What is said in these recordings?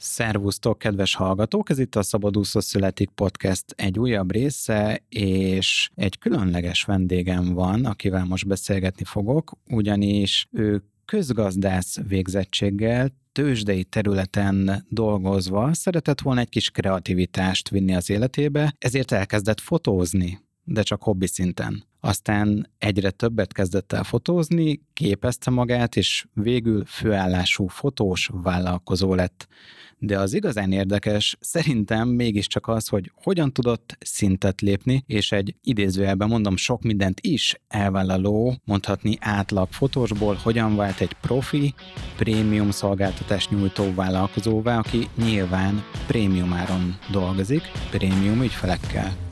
Szervusztok, kedves hallgatók! Ez itt a Szabadúszó Születik Podcast egy újabb része, és egy különleges vendégem van, akivel most beszélgetni fogok, ugyanis ő közgazdász végzettséggel, tőzsdei területen dolgozva szeretett volna egy kis kreativitást vinni az életébe, ezért elkezdett fotózni, de csak hobbi szinten. Aztán egyre többet kezdett el fotózni, képezte magát, és végül főállású fotós vállalkozó lett. De az igazán érdekes szerintem mégiscsak az, hogy hogyan tudott szintet lépni, és egy idézőjelben mondom sok mindent is elvállaló, mondhatni átlag fotósból, hogyan vált egy profi, prémium szolgáltatás nyújtó vállalkozóvá, aki nyilván prémium áron dolgozik, prémium ügyfelekkel.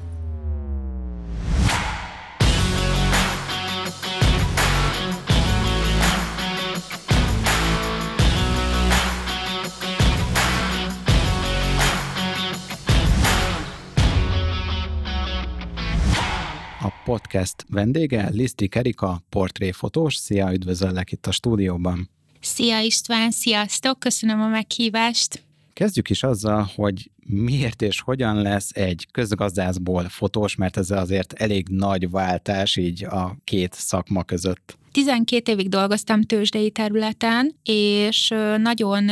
Podcast vendége, Liszti Erika, portréfotós. Szia, üdvözöllek itt a stúdióban. Szia István, sziasztok, köszönöm a meghívást. Kezdjük is azzal, hogy miért és hogyan lesz egy közgazdászból fotós, mert ez azért elég nagy váltás így a két szakma között. 12 évig dolgoztam tőzsdei területen, és nagyon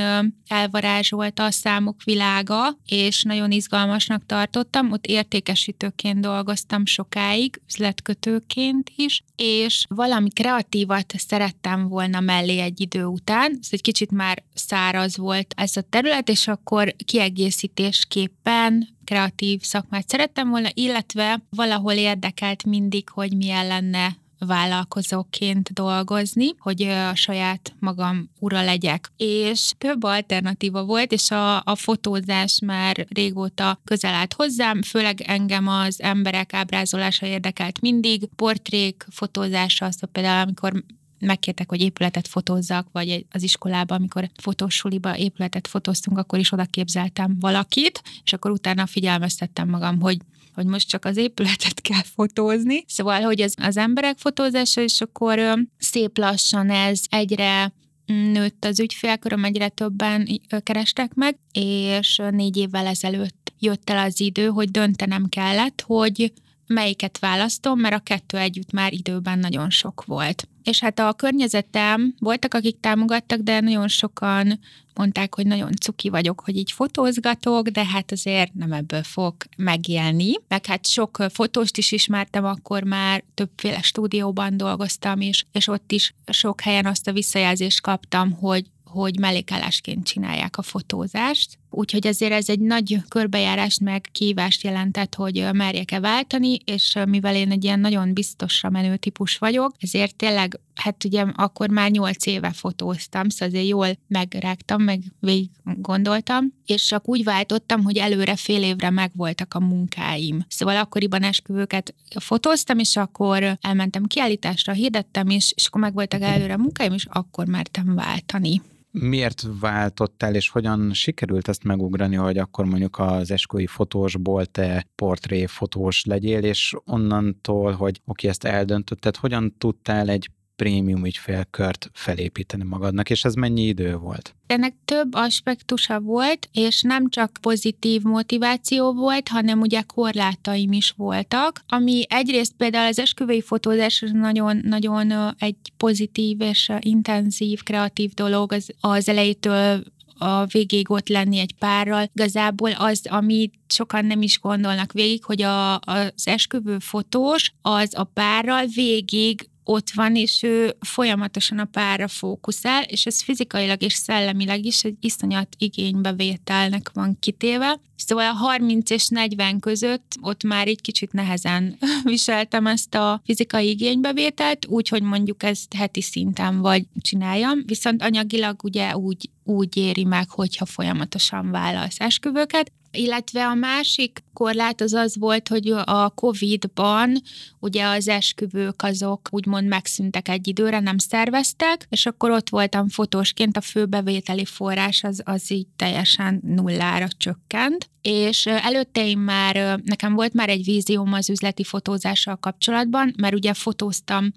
elvarázsolt a számok világa, és nagyon izgalmasnak tartottam. Ott értékesítőként dolgoztam sokáig, üzletkötőként is, és valami kreatívat szerettem volna mellé egy idő után. Ez egy kicsit már száraz volt ez a terület, és akkor kiegészítésképpen kreatív szakmát szerettem volna, illetve valahol érdekelt mindig, hogy milyen lenne vállalkozóként dolgozni, hogy a saját magam ura legyek. És több alternatíva volt, és a, a fotózás már régóta közel állt hozzám, főleg engem az emberek ábrázolása érdekelt mindig, portrék fotózása, az például amikor megkértek, hogy épületet fotózzak, vagy az iskolában, amikor fotósuliba épületet fotóztunk, akkor is oda képzeltem valakit, és akkor utána figyelmeztettem magam, hogy hogy most csak az épületet kell fotózni. Szóval, hogy az, az emberek fotózása, és akkor szép lassan ez egyre nőtt az ügyfélköröm, egyre többen kerestek meg, és négy évvel ezelőtt jött el az idő, hogy döntenem kellett, hogy melyiket választom, mert a kettő együtt már időben nagyon sok volt. És hát a környezetem, voltak, akik támogattak, de nagyon sokan mondták, hogy nagyon cuki vagyok, hogy így fotózgatok, de hát azért nem ebből fog megélni. Meg hát sok fotóst is ismertem, akkor már többféle stúdióban dolgoztam, és, és ott is sok helyen azt a visszajelzést kaptam, hogy hogy mellékállásként csinálják a fotózást. Úgyhogy ezért ez egy nagy körbejárást meg kívást jelentett, hogy merjek-e váltani, és mivel én egy ilyen nagyon biztosra menő típus vagyok, ezért tényleg, hát ugye akkor már nyolc éve fotóztam, szóval azért jól megrágtam, meg végig gondoltam, és csak úgy váltottam, hogy előre fél évre megvoltak a munkáim. Szóval akkoriban esküvőket fotóztam, és akkor elmentem kiállításra, hirdettem is, és akkor megvoltak előre a munkáim, és akkor mertem váltani. Miért váltottál, és hogyan sikerült ezt megugrani, hogy akkor mondjuk az esküvői fotósból te portréfotós legyél, és onnantól, hogy oké, ezt eldöntötted, hogyan tudtál egy prémium ügyfélkört felépíteni magadnak, és ez mennyi idő volt? Ennek több aspektusa volt, és nem csak pozitív motiváció volt, hanem ugye korlátaim is voltak, ami egyrészt például az esküvői fotózás nagyon, nagyon egy pozitív és intenzív, kreatív dolog az, az elejétől a végéig ott lenni egy párral. Igazából az, ami sokan nem is gondolnak végig, hogy a, az esküvő fotós az a párral végig ott van, és ő folyamatosan a párra fókuszál, és ez fizikailag és szellemileg is egy iszonyat igénybevételnek van kitéve. Szóval a 30 és 40 között ott már egy kicsit nehezen viseltem ezt a fizikai igénybevételt, úgyhogy mondjuk ezt heti szinten vagy csináljam, viszont anyagilag ugye úgy, úgy éri meg, hogyha folyamatosan vállalsz esküvőket, illetve a másik korlát az az volt, hogy a Covid-ban ugye az esküvők azok úgymond megszűntek egy időre, nem szerveztek, és akkor ott voltam fotósként, a főbevételi forrás az, az így teljesen nullára csökkent, és előtte én már, nekem volt már egy vízióm az üzleti fotózással kapcsolatban, mert ugye fotóztam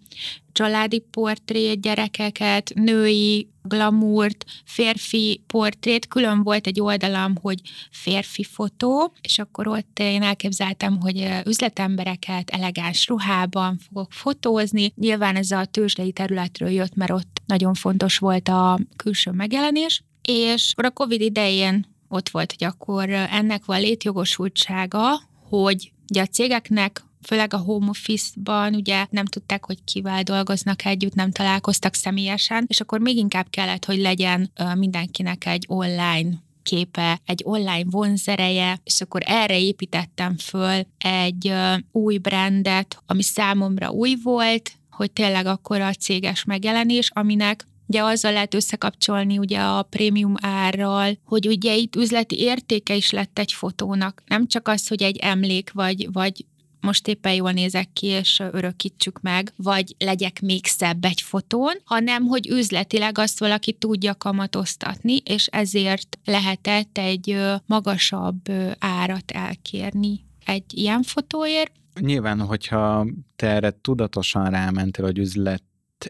családi portrét, gyerekeket, női glamourt, férfi portrét, külön volt egy oldalam, hogy férfi fotó, és akkor ott én elképzeltem, hogy üzletembereket elegáns ruhában fogok fotózni. Nyilván ez a tőzsdei területről jött, mert ott nagyon fontos volt a külső megjelenés, és akkor a Covid idején ott volt, hogy akkor ennek van létjogosultsága, hogy ugye a cégeknek főleg a home office-ban ugye nem tudták, hogy kivel dolgoznak együtt, nem találkoztak személyesen, és akkor még inkább kellett, hogy legyen mindenkinek egy online képe, egy online vonzereje, és akkor erre építettem föl egy új brandet, ami számomra új volt, hogy tényleg akkor a céges megjelenés, aminek Ugye azzal lehet összekapcsolni ugye a prémium árral, hogy ugye itt üzleti értéke is lett egy fotónak. Nem csak az, hogy egy emlék vagy, vagy most éppen jól nézek ki, és örökítsük meg, vagy legyek még szebb egy fotón, hanem hogy üzletileg azt valaki tudja kamatoztatni, és ezért lehetett egy magasabb árat elkérni egy ilyen fotóért. Nyilván, hogyha te erre tudatosan rámentél, hogy üzlet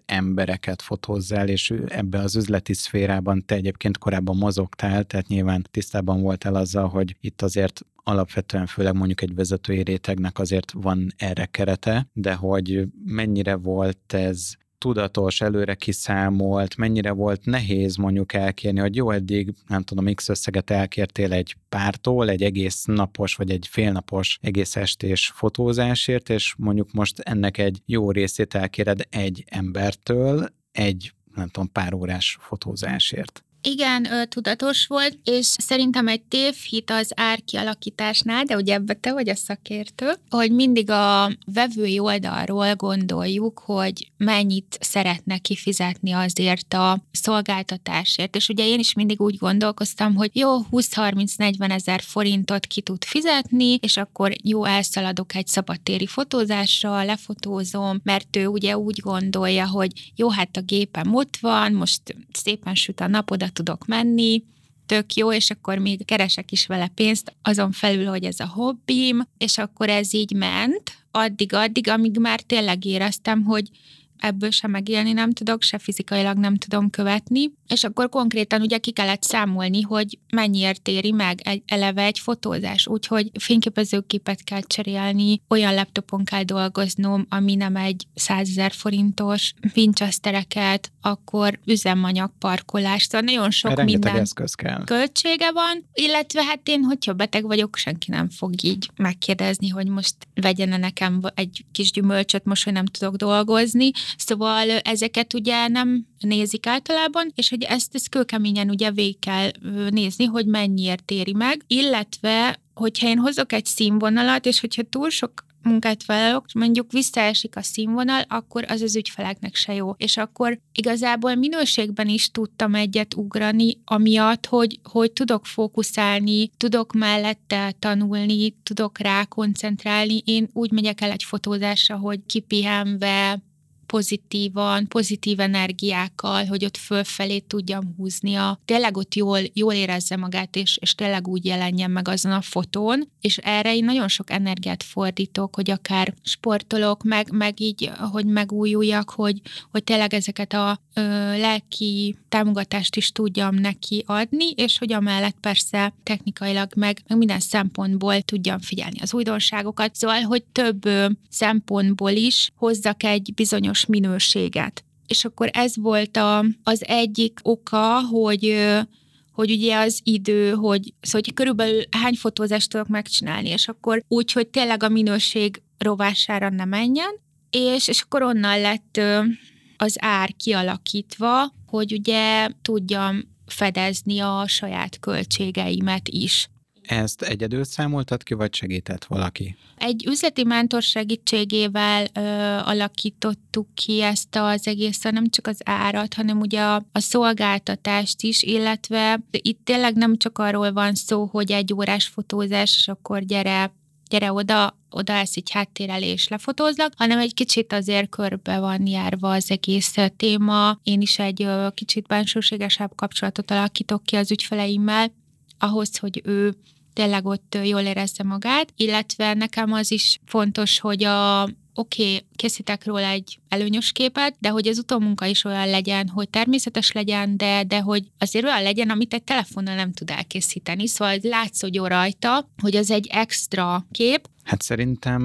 embereket fotózzál, és ebbe az üzleti szférában te egyébként korábban mozogtál, tehát nyilván tisztában voltál azzal, hogy itt azért alapvetően főleg mondjuk egy vezetői rétegnek azért van erre kerete, de hogy mennyire volt ez tudatos, előre kiszámolt, mennyire volt nehéz mondjuk elkérni, hogy jó, eddig nem tudom, x összeget elkértél egy pártól, egy egész napos vagy egy félnapos egész estés fotózásért, és mondjuk most ennek egy jó részét elkéred egy embertől, egy nem tudom, pár órás fotózásért. Igen, tudatos volt, és szerintem egy tévhit az árkialakításnál, de ugye ebbe te vagy a szakértő, hogy mindig a vevői oldalról gondoljuk, hogy mennyit szeretne kifizetni azért a szolgáltatásért. És ugye én is mindig úgy gondolkoztam, hogy jó, 20-30-40 ezer forintot ki tud fizetni, és akkor jó, elszaladok egy szabadtéri fotózásra, lefotózom, mert ő ugye úgy gondolja, hogy jó, hát a gépem ott van, most szépen süt a nap, oda tudok menni, tök jó, és akkor még keresek is vele pénzt, azon felül, hogy ez a hobbim, és akkor ez így ment, addig-addig, amíg már tényleg éreztem, hogy ebből sem megélni nem tudok, se fizikailag nem tudom követni, és akkor konkrétan ugye ki kellett számolni, hogy mennyiért éri meg egy, eleve egy fotózás, úgyhogy fényképezőképet kell cserélni, olyan laptopon kell dolgoznom, ami nem egy százezer forintos, Winchestereket, akkor üzemanyag parkolás, szóval nagyon sok Rengeteg minden eszköz kell. költsége van, illetve hát én, hogyha beteg vagyok, senki nem fog így megkérdezni, hogy most vegyene nekem egy kis gyümölcsöt, most, hogy nem tudok dolgozni, Szóval ezeket ugye nem nézik általában, és hogy ezt, ezt kőkeményen ugye végig kell nézni, hogy mennyiért éri meg, illetve hogyha én hozok egy színvonalat, és hogyha túl sok munkát vállalok, mondjuk visszaesik a színvonal, akkor az az ügyfeleknek se jó. És akkor igazából minőségben is tudtam egyet ugrani, amiatt, hogy, hogy tudok fókuszálni, tudok mellette tanulni, tudok rá koncentrálni. Én úgy megyek el egy fotózásra, hogy kipihenve, pozitívan, pozitív energiákkal, hogy ott fölfelé tudjam húzni a, tényleg ott jól, jól érezze magát, és, és tényleg úgy jelenjen meg azon a fotón, és erre én nagyon sok energiát fordítok, hogy akár sportolok, meg, meg így, hogy megújuljak, hogy, hogy tényleg ezeket a ö, lelki támogatást is tudjam neki adni, és hogy amellett persze technikailag meg, meg minden szempontból tudjam figyelni az újdonságokat, szóval, hogy több ö, szempontból is hozzak egy bizonyos bizonyos minőséget. És akkor ez volt a, az egyik oka, hogy hogy ugye az idő, hogy, szóval, hogy körülbelül hány fotózást tudok megcsinálni, és akkor úgy, hogy tényleg a minőség rovására ne menjen, és, és akkor onnan lett az ár kialakítva, hogy ugye tudjam fedezni a saját költségeimet is. Ezt egyedül számoltad ki, vagy segített valaki? Egy üzleti mentor segítségével ö, alakítottuk ki ezt az egész, nem csak az árat, hanem ugye a, a szolgáltatást is, illetve itt tényleg nem csak arról van szó, hogy egy órás fotózás, és akkor gyere gyere oda, oda ezt egy háttérelés lefotózlak, hanem egy kicsit azért körbe van járva az egész téma. Én is egy kicsit bensőségesebb kapcsolatot alakítok ki az ügyfeleimmel, ahhoz, hogy ő tényleg ott jól érezze magát, illetve nekem az is fontos, hogy a oké, okay, készítek róla egy előnyös képet, de hogy az utómunka is olyan legyen, hogy természetes legyen, de, de hogy azért olyan legyen, amit egy telefonnal nem tud elkészíteni. Szóval látszódjon rajta, hogy az egy extra kép, Hát szerintem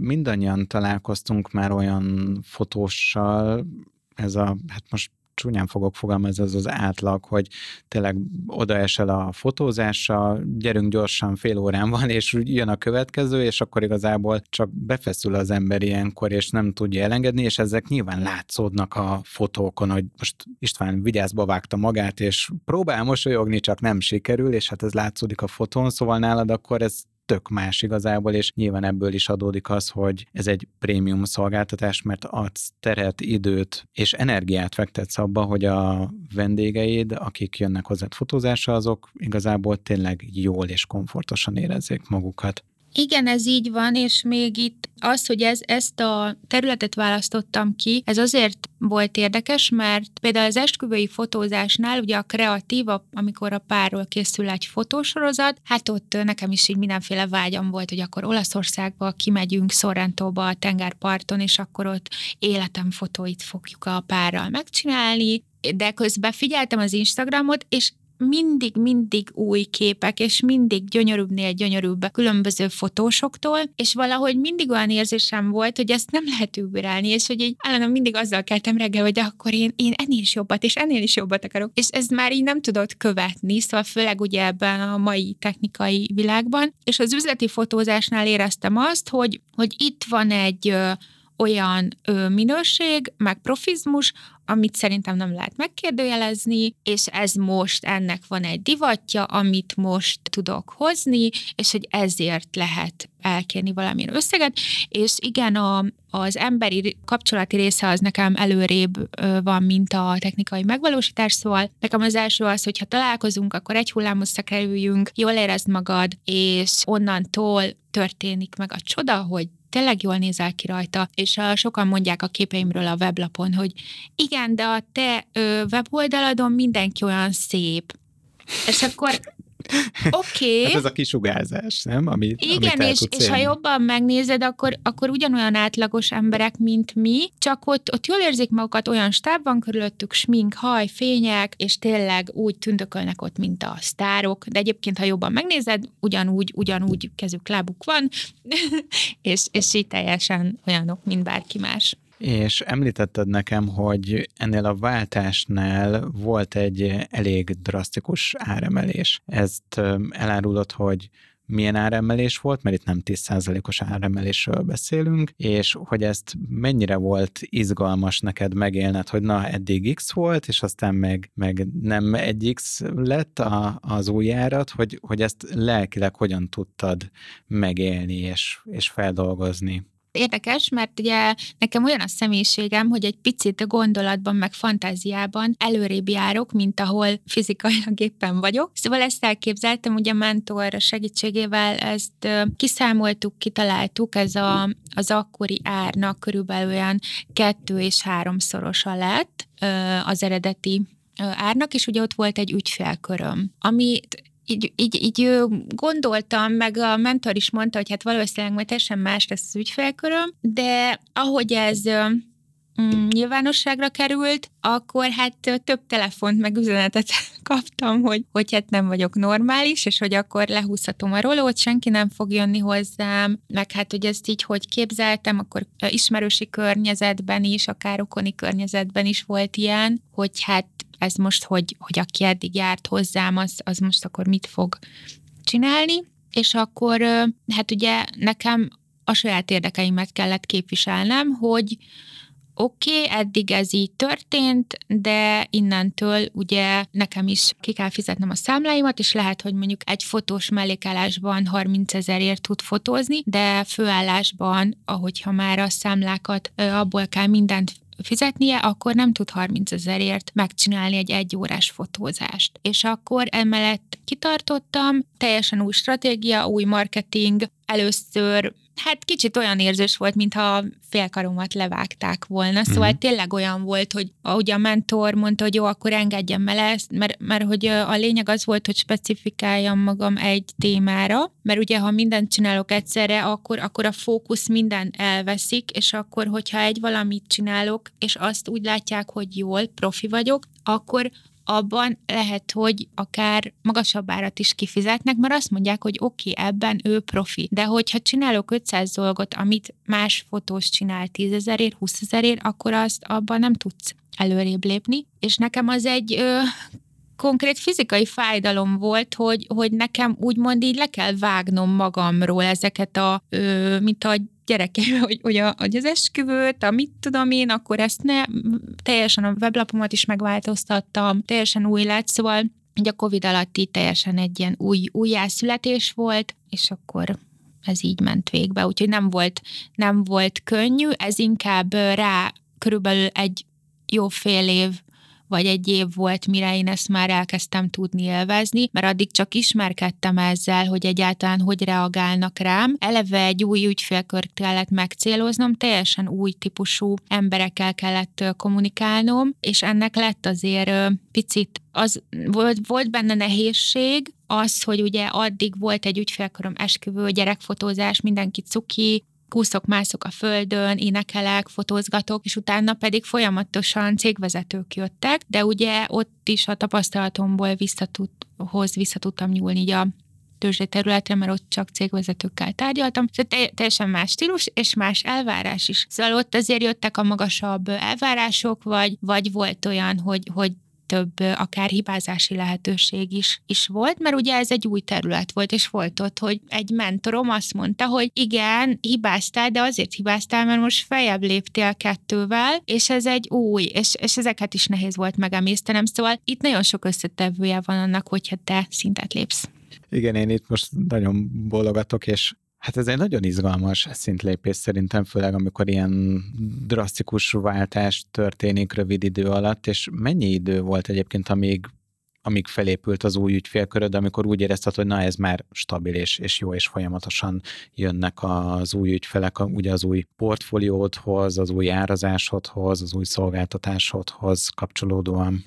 mindannyian találkoztunk már olyan fotóssal, ez a, hát most csúnyán fogok fogalmazni, ez az átlag, hogy tényleg odaesel a fotózása, gyerünk gyorsan, fél órán van, és jön a következő, és akkor igazából csak befeszül az ember ilyenkor, és nem tudja elengedni, és ezek nyilván látszódnak a fotókon, hogy most István vigyázba vágta magát, és próbál mosolyogni, csak nem sikerül, és hát ez látszódik a fotón, szóval nálad akkor ez tök más igazából, és nyilván ebből is adódik az, hogy ez egy prémium szolgáltatás, mert adsz teret, időt és energiát fektetsz abba, hogy a vendégeid, akik jönnek hozzád fotózásra, azok igazából tényleg jól és komfortosan érezzék magukat. Igen, ez így van, és még itt az, hogy ez, ezt a területet választottam ki, ez azért volt érdekes, mert például az esküvői fotózásnál, ugye a kreatív, amikor a párról készül egy fotósorozat, hát ott nekem is így mindenféle vágyam volt, hogy akkor Olaszországba kimegyünk, Sorrentóba, a tengerparton, és akkor ott életem fotóit fogjuk a párral megcsinálni, de közben figyeltem az Instagramot, és mindig, mindig új képek, és mindig gyönyörűbbnél gyönyörűbb különböző fotósoktól, és valahogy mindig olyan érzésem volt, hogy ezt nem lehet überelni, és hogy így állandóan mindig azzal keltem reggel, hogy akkor én, én ennél is jobbat, és ennél is jobbat akarok. És ez már így nem tudott követni, szóval főleg ugye ebben a mai technikai világban. És az üzleti fotózásnál éreztem azt, hogy, hogy itt van egy olyan ö, minőség, meg profizmus, amit szerintem nem lehet megkérdőjelezni, és ez most ennek van egy divatja, amit most tudok hozni, és hogy ezért lehet elkérni valamilyen összeget, és igen, a, az emberi kapcsolati része az nekem előrébb van, mint a technikai megvalósítás, szóval nekem az első az, hogyha találkozunk, akkor egy hullámhoz kerüljünk, jól érezd magad, és onnantól történik meg a csoda, hogy tényleg jól nézel ki rajta, és a, sokan mondják a képeimről a weblapon, hogy igen, de a te ö, weboldaladon mindenki olyan szép. És akkor Oké. Okay. Hát ez a kisugárzás, nem? Ami, Igen, amit és, és ha jobban megnézed, akkor, akkor ugyanolyan átlagos emberek, mint mi, csak ott, ott jól érzik magukat, olyan stáb van körülöttük, smink, haj, fények, és tényleg úgy tündökölnek ott, mint a sztárok, de egyébként, ha jobban megnézed, ugyanúgy, ugyanúgy kezük, lábuk van, és, és így teljesen olyanok, mint bárki más. És említetted nekem, hogy ennél a váltásnál volt egy elég drasztikus áremelés. Ezt elárulod, hogy milyen áremelés volt, mert itt nem 10%-os áremelésről beszélünk, és hogy ezt mennyire volt izgalmas neked megélned, hogy na, eddig X volt, és aztán meg, meg nem egy X lett a, az új árat, hogy, hogy ezt lelkileg hogyan tudtad megélni és, és feldolgozni érdekes, mert ugye nekem olyan a személyiségem, hogy egy picit gondolatban, meg fantáziában előrébb járok, mint ahol fizikailag éppen vagyok. Szóval ezt elképzeltem, ugye mentor segítségével ezt kiszámoltuk, kitaláltuk, ez a, az akkori árnak körülbelül olyan kettő és háromszorosa lett az eredeti árnak, és ugye ott volt egy ügyfélköröm, amit így, így, így gondoltam, meg a mentor is mondta, hogy hát valószínűleg majd teljesen más lesz az ügyfélköröm, de ahogy ez mm, nyilvánosságra került, akkor hát több telefont meg üzenetet kaptam, hogy, hogy hát nem vagyok normális, és hogy akkor lehúzhatom a rolót, senki nem fog jönni hozzám, meg hát, hogy ezt így hogy képzeltem, akkor ismerősi környezetben is, akár okoni környezetben is volt ilyen, hogy hát ez most, hogy, hogy aki eddig járt hozzám, az, az most akkor mit fog csinálni, és akkor hát ugye nekem a saját érdekeimet kellett képviselnem, hogy oké, okay, eddig ez így történt, de innentől ugye nekem is ki kell fizetnem a számláimat, és lehet, hogy mondjuk egy fotós mellékállásban 30 ezerért tud fotózni, de főállásban, ahogyha már a számlákat abból kell mindent fizetnie, akkor nem tud 30 ezerért megcsinálni egy egyórás fotózást. És akkor emellett kitartottam, teljesen új stratégia, új marketing, először Hát kicsit olyan érzés volt, mintha félkaromat levágták volna, szóval uh-huh. tényleg olyan volt, hogy ahogy a mentor mondta, hogy jó, akkor engedjem el ezt, mert, mert hogy a lényeg az volt, hogy specifikáljam magam egy témára, mert ugye ha mindent csinálok egyszerre, akkor, akkor a fókusz minden elveszik, és akkor, hogyha egy valamit csinálok, és azt úgy látják, hogy jól, profi vagyok, akkor abban lehet, hogy akár magasabb árat is kifizetnek, mert azt mondják, hogy oké, okay, ebben ő profi. De hogyha csinálok 500 dolgot, amit más fotós csinál 10 ezerért, 20 ezerért, akkor azt abban nem tudsz előrébb lépni. És nekem az egy ö, konkrét fizikai fájdalom volt, hogy, hogy nekem úgymond így le kell vágnom magamról ezeket a, ö, mint a gyerekeim, hogy, hogy, a, hogy az esküvőt, a mit tudom én, akkor ezt ne, teljesen a weblapomat is megváltoztattam, teljesen új lett, szóval hogy a Covid alatt így teljesen egy ilyen új, újjászületés volt, és akkor ez így ment végbe, úgyhogy nem volt, nem volt könnyű, ez inkább rá körülbelül egy jó fél év vagy egy év volt, mire én ezt már elkezdtem tudni élvezni, mert addig csak ismerkedtem ezzel, hogy egyáltalán hogy reagálnak rám. Eleve egy új ügyfélkört kellett megcéloznom, teljesen új típusú emberekkel kellett kommunikálnom, és ennek lett azért picit az volt, volt benne nehézség, az, hogy ugye addig volt egy ügyfélkorom esküvő, gyerekfotózás, mindenki cuki, kúszok, mászok a földön, énekelek, fotózgatok, és utána pedig folyamatosan cégvezetők jöttek, de ugye ott is a tapasztalatomból visszatud, hoz vissza tudtam nyúlni így a tőzsdei területre, mert ott csak cégvezetőkkel tárgyaltam. Szóval teljesen más stílus, és más elvárás is. Szóval ott azért jöttek a magasabb elvárások, vagy, vagy volt olyan, hogy, hogy több akár hibázási lehetőség is, is volt, mert ugye ez egy új terület volt, és volt ott, hogy egy mentorom azt mondta, hogy igen, hibáztál, de azért hibáztál, mert most feljebb léptél kettővel, és ez egy új, és, és ezeket is nehéz volt megemésztenem, szóval itt nagyon sok összetevője van annak, hogyha te szintet lépsz. Igen, én itt most nagyon bólogatok, és Hát ez egy nagyon izgalmas szintlépés szerintem, főleg amikor ilyen drasztikus váltás történik rövid idő alatt, és mennyi idő volt egyébként, amíg amíg felépült az új ügyfélköröd, amikor úgy érezted, hogy na ez már stabil és, és jó, és folyamatosan jönnek az új ügyfelek, ugye az új portfóliódhoz, az új árazásodhoz, az új szolgáltatásodhoz kapcsolódóan.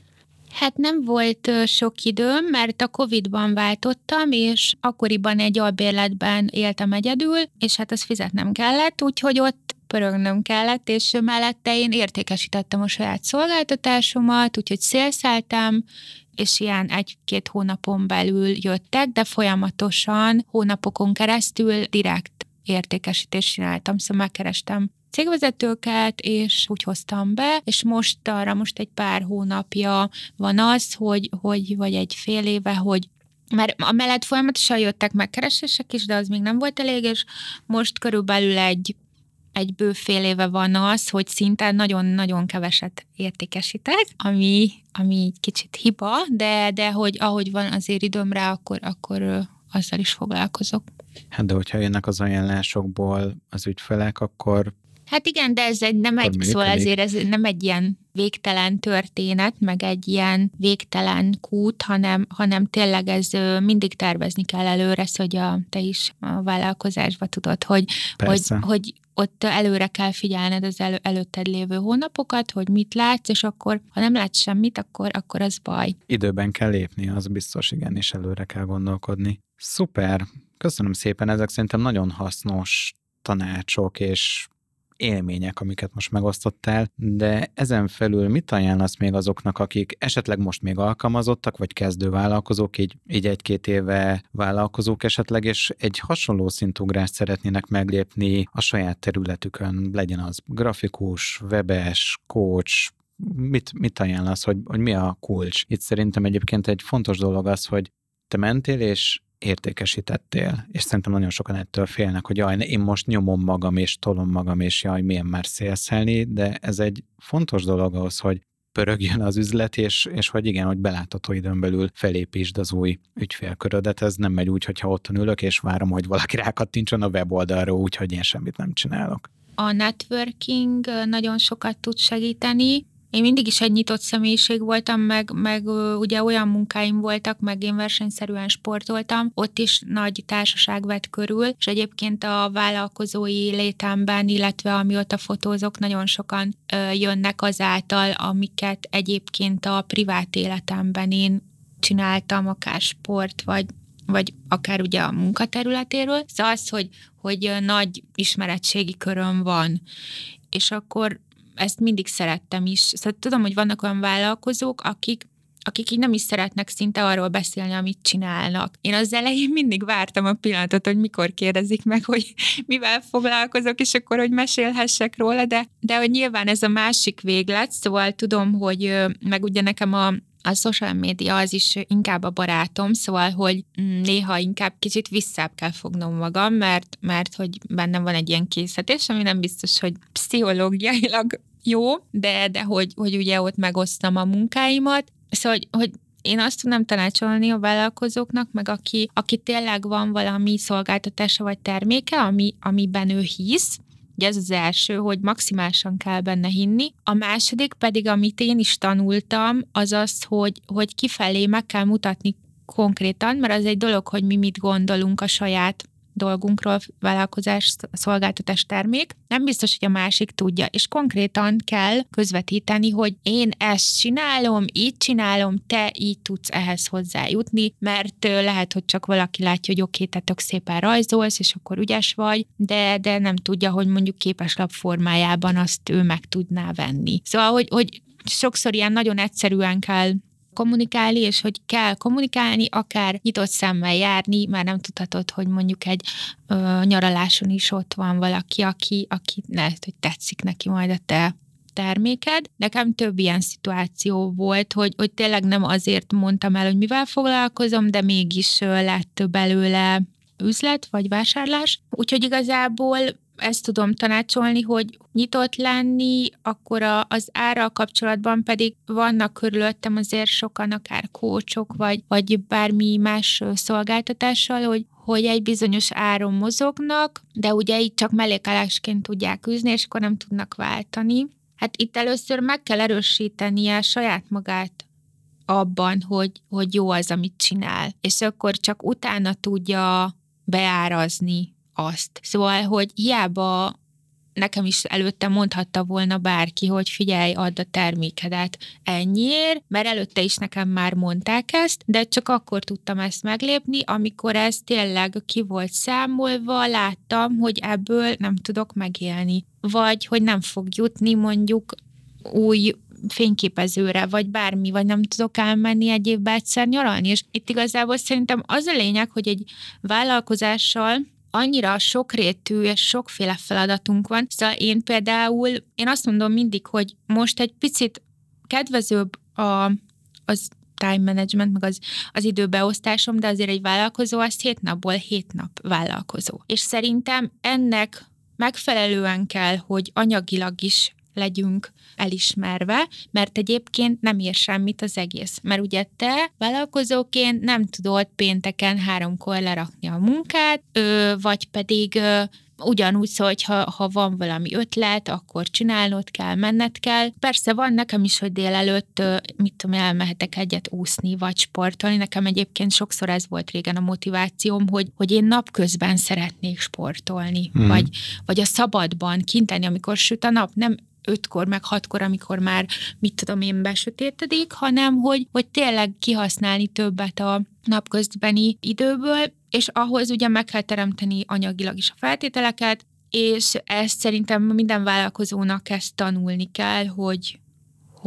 Hát nem volt sok időm, mert a Covid-ban váltottam, és akkoriban egy albérletben éltem egyedül, és hát ezt fizetnem kellett, úgyhogy ott pörögnöm kellett, és mellette én értékesítettem a saját szolgáltatásomat, úgyhogy szélszáltam, és ilyen egy-két hónapon belül jöttek, de folyamatosan hónapokon keresztül direkt értékesítést csináltam, szóval megkerestem cégvezetőket, és úgy hoztam be, és most arra most egy pár hónapja van az, hogy, hogy vagy egy fél éve, hogy mert a mellett folyamatosan jöttek megkeresések is, de az még nem volt elég, és most körülbelül egy egy bő fél éve van az, hogy szinte nagyon-nagyon keveset értékesítek, ami, ami egy kicsit hiba, de, de hogy ahogy van azért időm rá, akkor, akkor azzal is foglalkozok. Hát de hogyha jönnek az ajánlásokból az ügyfelek, akkor Hát igen, de ez egy, nem egy, szóval ezért ez nem egy ilyen végtelen történet, meg egy ilyen végtelen kút, hanem, hanem tényleg ez mindig tervezni kell előre, hogy a, te is a vállalkozásba tudod, hogy, hogy, hogy ott előre kell figyelned az elő, előtted lévő hónapokat, hogy mit látsz, és akkor, ha nem látsz semmit, akkor, akkor az baj. Időben kell lépni, az biztos, igen, és előre kell gondolkodni. Szuper! Köszönöm szépen, ezek szerintem nagyon hasznos tanácsok, és élmények, amiket most megosztottál, de ezen felül mit ajánlasz még azoknak, akik esetleg most még alkalmazottak, vagy kezdő vállalkozók, így, így egy-két éve vállalkozók esetleg, és egy hasonló szintugrást szeretnének meglépni a saját területükön, legyen az grafikus, webes, coach, mit, mit ajánlasz, hogy, hogy mi a kulcs? Itt szerintem egyébként egy fontos dolog az, hogy te mentél, és értékesítettél, és szerintem nagyon sokan ettől félnek, hogy jaj, én most nyomom magam, és tolom magam, és jaj, milyen már szélszelni, de ez egy fontos dolog ahhoz, hogy pörögjön az üzlet, és, és hogy igen, hogy belátható időn belül felépítsd az új ügyfélkörödet. Ez nem megy úgy, hogyha otthon ülök, és várom, hogy valaki rákattintson a weboldalra, úgyhogy én semmit nem csinálok. A networking nagyon sokat tud segíteni, én mindig is egy nyitott személyiség voltam, meg, meg ugye olyan munkáim voltak, meg én versenyszerűen sportoltam, ott is nagy társaság vett körül, és egyébként a vállalkozói létemben, illetve amióta fotózok, nagyon sokan ö, jönnek azáltal, amiket egyébként a privát életemben én csináltam, akár sport, vagy vagy akár ugye a munkaterületéről. Szóval az, hogy, hogy nagy ismeretségi köröm van, és akkor ezt mindig szerettem is. Szóval tudom, hogy vannak olyan vállalkozók, akik akik így nem is szeretnek szinte arról beszélni, amit csinálnak. Én az elején mindig vártam a pillanatot, hogy mikor kérdezik meg, hogy mivel foglalkozok, és akkor, hogy mesélhessek róla, de, de hogy nyilván ez a másik véglet, szóval tudom, hogy meg ugye nekem a, a social média az is inkább a barátom, szóval, hogy néha inkább kicsit visszább kell fognom magam, mert, mert hogy bennem van egy ilyen készítés, ami nem biztos, hogy pszichológiailag jó, de, de hogy, hogy ugye ott megosztam a munkáimat. Szóval, hogy, hogy én azt tudnám tanácsolni a vállalkozóknak, meg aki, aki tényleg van valami szolgáltatása vagy terméke, ami, amiben ő hisz, Ugye ez az első, hogy maximálisan kell benne hinni. A második pedig, amit én is tanultam, az az, hogy, hogy kifelé meg kell mutatni konkrétan, mert az egy dolog, hogy mi mit gondolunk a saját dolgunkról, vállalkozás, szolgáltatás termék, nem biztos, hogy a másik tudja, és konkrétan kell közvetíteni, hogy én ezt csinálom, így csinálom, te így tudsz ehhez hozzájutni, mert lehet, hogy csak valaki látja, hogy oké, te tök szépen rajzolsz, és akkor ügyes vagy, de, de nem tudja, hogy mondjuk képeslap formájában azt ő meg tudná venni. Szóval, hogy, hogy sokszor ilyen nagyon egyszerűen kell kommunikálni, és hogy kell kommunikálni, akár nyitott szemmel járni, már nem tudhatod, hogy mondjuk egy ö, nyaraláson is ott van valaki, aki, aki lehet, hogy tetszik neki majd a te terméked. Nekem több ilyen szituáció volt, hogy, hogy tényleg nem azért mondtam el, hogy mivel foglalkozom, de mégis lett belőle üzlet vagy vásárlás. Úgyhogy igazából ezt tudom tanácsolni, hogy nyitott lenni, akkor a, az ára kapcsolatban pedig vannak körülöttem azért sokan akár kócsok, vagy, vagy bármi más szolgáltatással, hogy, hogy egy bizonyos áron mozognak, de ugye így csak mellékállásként tudják űzni, és akkor nem tudnak váltani. Hát itt először meg kell erősítenie saját magát abban, hogy, hogy jó az, amit csinál, és akkor csak utána tudja beárazni azt. Szóval, hogy hiába nekem is előtte mondhatta volna bárki, hogy figyelj, add a termékedet ennyiért, mert előtte is nekem már mondták ezt, de csak akkor tudtam ezt meglépni, amikor ez tényleg ki volt számolva, láttam, hogy ebből nem tudok megélni. Vagy, hogy nem fog jutni mondjuk új fényképezőre, vagy bármi, vagy nem tudok elmenni egy évbe egyszer nyaralni. És itt igazából szerintem az a lényeg, hogy egy vállalkozással annyira sokrétű és sokféle feladatunk van. Szóval én például, én azt mondom mindig, hogy most egy picit kedvezőbb a, az time management, meg az, az időbeosztásom, de azért egy vállalkozó az hét napból hét nap vállalkozó. És szerintem ennek megfelelően kell, hogy anyagilag is legyünk elismerve, mert egyébként nem ér semmit az egész. Mert ugye te vállalkozóként nem tudod pénteken háromkor lerakni a munkát, vagy pedig ugyanúgy hogy ha, ha van valami ötlet, akkor csinálnod kell, menned kell. Persze van nekem is, hogy délelőtt, mit tudom, elmehetek egyet úszni, vagy sportolni. Nekem egyébként sokszor ez volt régen a motivációm, hogy, hogy én napközben szeretnék sportolni, hmm. vagy, vagy a szabadban kinteni, amikor süt a nap. Nem ötkor, meg hatkor, amikor már, mit tudom én, besötétedik, hanem hogy, hogy tényleg kihasználni többet a napközbeni időből, és ahhoz ugye meg kell teremteni anyagilag is a feltételeket, és ezt szerintem minden vállalkozónak ezt tanulni kell, hogy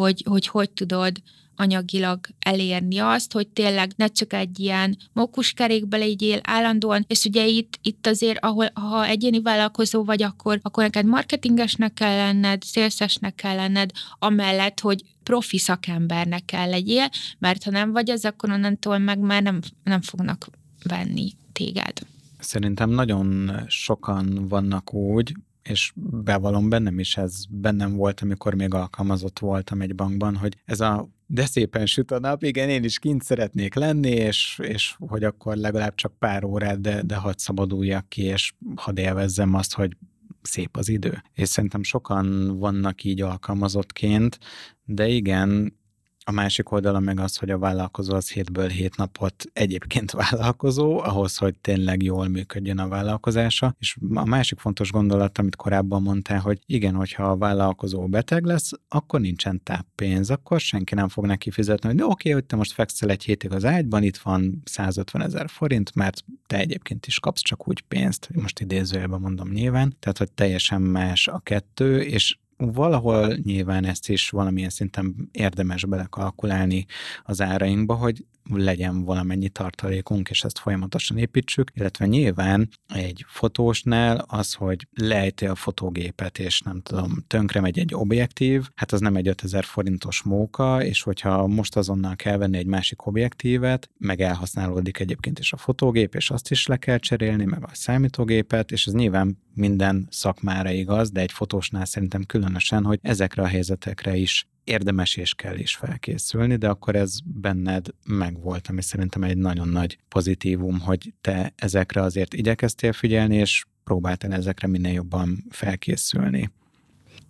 hogy, hogy, hogy tudod anyagilag elérni azt, hogy tényleg ne csak egy ilyen mókuskerékbe legyél állandóan, és ugye itt, itt azért, ahol, ha egyéni vállalkozó vagy, akkor, akkor neked marketingesnek kell lenned, szélszesnek kell lenned, amellett, hogy profi szakembernek kell legyél, mert ha nem vagy ez, akkor onnantól meg már nem, nem fognak venni téged. Szerintem nagyon sokan vannak úgy, és bevallom bennem is ez bennem volt, amikor még alkalmazott voltam egy bankban, hogy ez a de szépen süt a nap, igen, én is kint szeretnék lenni, és, és hogy akkor legalább csak pár órát, de, de hadd szabaduljak ki, és hadd élvezzem azt, hogy szép az idő. És szerintem sokan vannak így alkalmazottként, de igen, a másik oldala meg az, hogy a vállalkozó az hétből hét napot egyébként vállalkozó, ahhoz, hogy tényleg jól működjön a vállalkozása. És a másik fontos gondolat, amit korábban mondtál, hogy igen, hogyha a vállalkozó beteg lesz, akkor nincsen táppénz, akkor senki nem fog neki fizetni, hogy de oké, okay, hogy te most fekszel egy hétig az ágyban, itt van 150 ezer forint, mert te egyébként is kapsz csak úgy pénzt, most idézőjelben mondom nyilván, tehát hogy teljesen más a kettő, és valahol nyilván ezt is valamilyen szinten érdemes belekalkulálni az árainkba, hogy legyen valamennyi tartalékunk, és ezt folyamatosan építsük, illetve nyilván egy fotósnál az, hogy lejti a fotógépet, és nem tudom, tönkre megy egy objektív, hát az nem egy 5000 forintos móka, és hogyha most azonnal kell venni egy másik objektívet, meg elhasználódik egyébként is a fotógép, és azt is le kell cserélni, meg a számítógépet, és ez nyilván minden szakmára igaz, de egy fotósnál szerintem különösen, hogy ezekre a helyzetekre is érdemes és kell is felkészülni, de akkor ez benned megvolt, ami szerintem egy nagyon nagy pozitívum, hogy te ezekre azért igyekeztél figyelni, és próbáltál ezekre minél jobban felkészülni.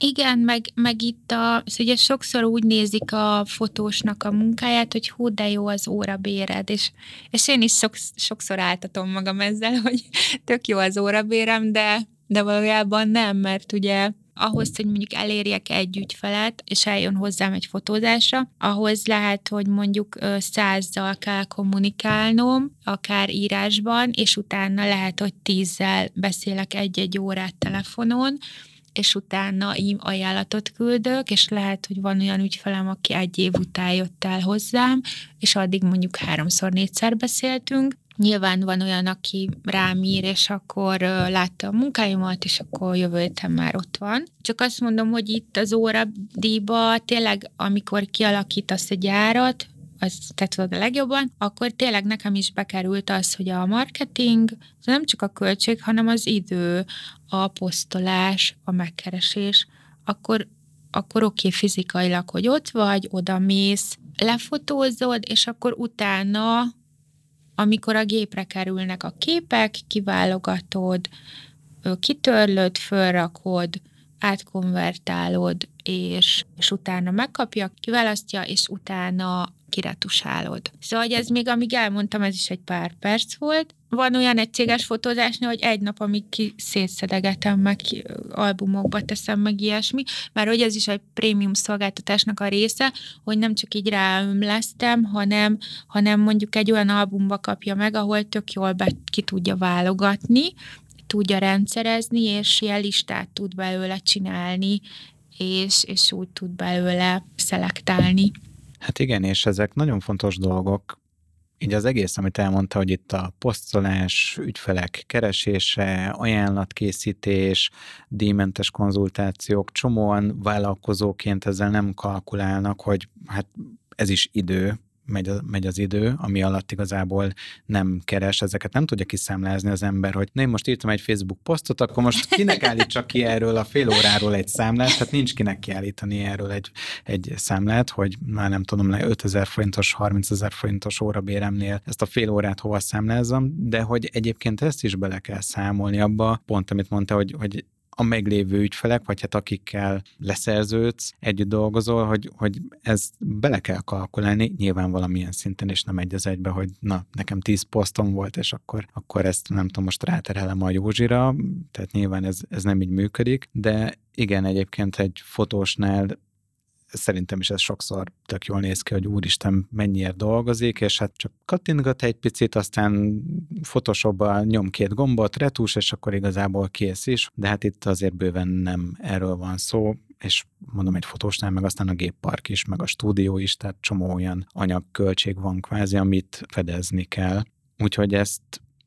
Igen, meg, meg itt a, ugye sokszor úgy nézik a fotósnak a munkáját, hogy hú, de jó az óra béred, és, és én is sok, sokszor áltatom magam ezzel, hogy tök jó az órabérem, de, de valójában nem, mert ugye ahhoz, hogy mondjuk elérjek egy ügyfelet, és eljön hozzám egy fotózásra, ahhoz lehet, hogy mondjuk százzal kell kommunikálnom, akár írásban, és utána lehet, hogy tízzel beszélek egy-egy órát telefonon, és utána így ajánlatot küldök, és lehet, hogy van olyan ügyfelem, aki egy év után jött el hozzám, és addig mondjuk háromszor, négyszer beszéltünk, Nyilván van olyan, aki rám ír, és akkor látta a munkáimat, és akkor jövő héten már ott van. Csak azt mondom, hogy itt az óradíjba tényleg, amikor kialakítasz egy árat, az te tudod a legjobban, akkor tényleg nekem is bekerült az, hogy a marketing, az nem csak a költség, hanem az idő, a posztolás, a megkeresés, akkor, akkor oké okay, fizikailag, hogy ott vagy, oda mész, lefotózod, és akkor utána amikor a gépre kerülnek a képek, kiválogatod, kitörlöd, fölrakod, átkonvertálod, és, és utána megkapja, kiválasztja, és utána kiretusálod. Szóval, hogy ez még, amíg elmondtam, ez is egy pár perc volt. Van olyan egységes fotózásnál, hogy egy nap, amíg ki szétszedegetem, meg albumokba teszem, meg ilyesmi, mert hogy ez is egy prémium szolgáltatásnak a része, hogy nem csak így ráömlesztem, hanem, hanem mondjuk egy olyan albumba kapja meg, ahol tök jól be ki tudja válogatni, tudja rendszerezni, és ilyen listát tud belőle csinálni, és, és úgy tud belőle szelektálni. Hát igen, és ezek nagyon fontos dolgok, így az egész, amit elmondta, hogy itt a posztolás, ügyfelek keresése, ajánlatkészítés, díjmentes konzultációk, csomóan vállalkozóként ezzel nem kalkulálnak, hogy hát ez is idő, megy, a, megy az idő, ami alatt igazából nem keres, ezeket nem tudja kiszámlázni az ember, hogy én most írtam egy Facebook posztot, akkor most kinek állítsak ki erről a fél óráról egy számlát, tehát nincs kinek kiállítani erről egy, egy számlát, hogy már nem tudom, 5000 forintos, 30 ezer forintos órabéremnél ezt a fél órát hova számlázzam, de hogy egyébként ezt is bele kell számolni abba, pont amit mondta, hogy, hogy a meglévő ügyfelek, vagy hát akikkel leszerződsz, együtt dolgozol, hogy, hogy ez bele kell kalkulálni, nyilván valamilyen szinten, és nem egy az egybe, hogy na, nekem tíz posztom volt, és akkor, akkor ezt nem tudom, most ráterelem a Józsira, tehát nyilván ez, ez nem így működik, de igen, egyébként egy fotósnál szerintem is ez sokszor tök jól néz ki, hogy úristen mennyiért dolgozik, és hát csak kattintgat egy picit, aztán Photoshopba nyom két gombot, retus, és akkor igazából kész is, de hát itt azért bőven nem erről van szó, és mondom egy fotósnál, meg aztán a géppark is, meg a stúdió is, tehát csomó olyan anyagköltség van kvázi, amit fedezni kell. Úgyhogy ezt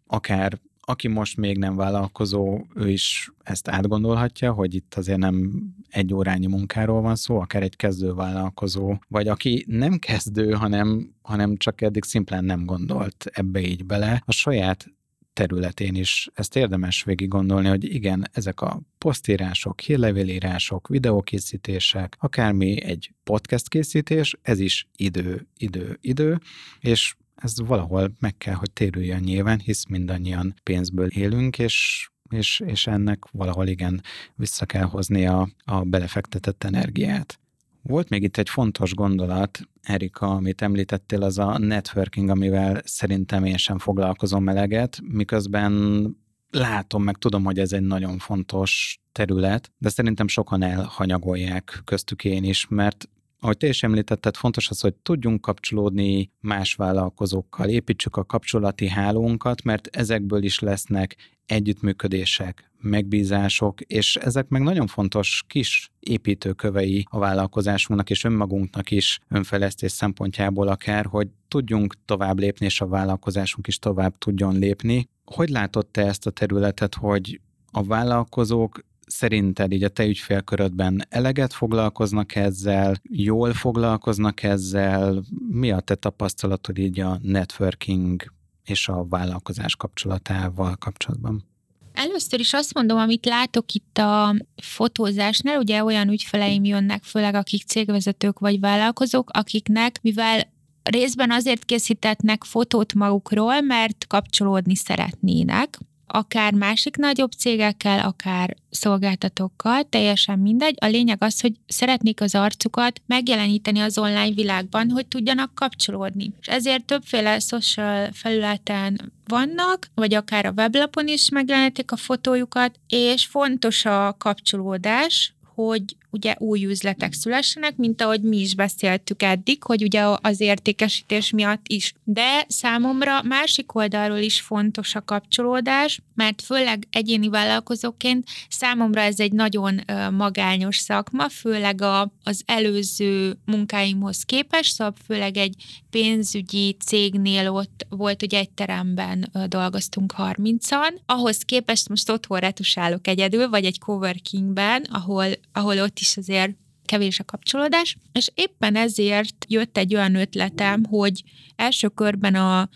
akár aki most még nem vállalkozó, ő is ezt átgondolhatja, hogy itt azért nem egy órányi munkáról van szó, akár egy kezdő vállalkozó, vagy aki nem kezdő, hanem, hanem csak eddig szimplán nem gondolt ebbe így bele, a saját területén is ezt érdemes végig gondolni, hogy igen, ezek a posztírások, hírlevélírások, videókészítések, akármi egy podcast készítés, ez is idő, idő, idő, és ez valahol meg kell, hogy térüljön nyilván, hisz mindannyian pénzből élünk, és és, és ennek valahol igen vissza kell hozni a, a belefektetett energiát. Volt még itt egy fontos gondolat, Erika, amit említettél, az a networking, amivel szerintem én sem foglalkozom eleget, miközben látom, meg tudom, hogy ez egy nagyon fontos terület, de szerintem sokan elhanyagolják köztük én is, mert ahogy te is említetted, fontos az, hogy tudjunk kapcsolódni más vállalkozókkal, építsük a kapcsolati hálónkat, mert ezekből is lesznek együttműködések, megbízások, és ezek meg nagyon fontos kis építőkövei a vállalkozásunknak és önmagunknak is önfejlesztés szempontjából akár, hogy tudjunk tovább lépni, és a vállalkozásunk is tovább tudjon lépni. Hogy látod te ezt a területet, hogy a vállalkozók szerinted így a te ügyfélkörödben eleget foglalkoznak ezzel, jól foglalkoznak ezzel? Mi a te tapasztalatod így a networking és a vállalkozás kapcsolatával kapcsolatban? Először is azt mondom, amit látok itt a fotózásnál, ugye olyan ügyfeleim jönnek, főleg akik cégvezetők vagy vállalkozók, akiknek, mivel részben azért készítetnek fotót magukról, mert kapcsolódni szeretnének, akár másik nagyobb cégekkel, akár szolgáltatókkal, teljesen mindegy. A lényeg az, hogy szeretnék az arcukat megjeleníteni az online világban, hogy tudjanak kapcsolódni. És ezért többféle social felületen vannak, vagy akár a weblapon is megjelenítik a fotójukat, és fontos a kapcsolódás, hogy ugye új üzletek szülessenek, mint ahogy mi is beszéltük eddig, hogy ugye az értékesítés miatt is. De számomra másik oldalról is fontos a kapcsolódás, mert főleg egyéni vállalkozóként számomra ez egy nagyon magányos szakma, főleg a, az előző munkáimhoz képest, szóval főleg egy pénzügyi cégnél ott volt, hogy egy teremben dolgoztunk 30-an, ahhoz képest most otthon retusálok egyedül, vagy egy coworkingben, ahol, ahol ott is azért kevés a kapcsolódás, és éppen ezért jött egy olyan ötletem, hogy első körben a,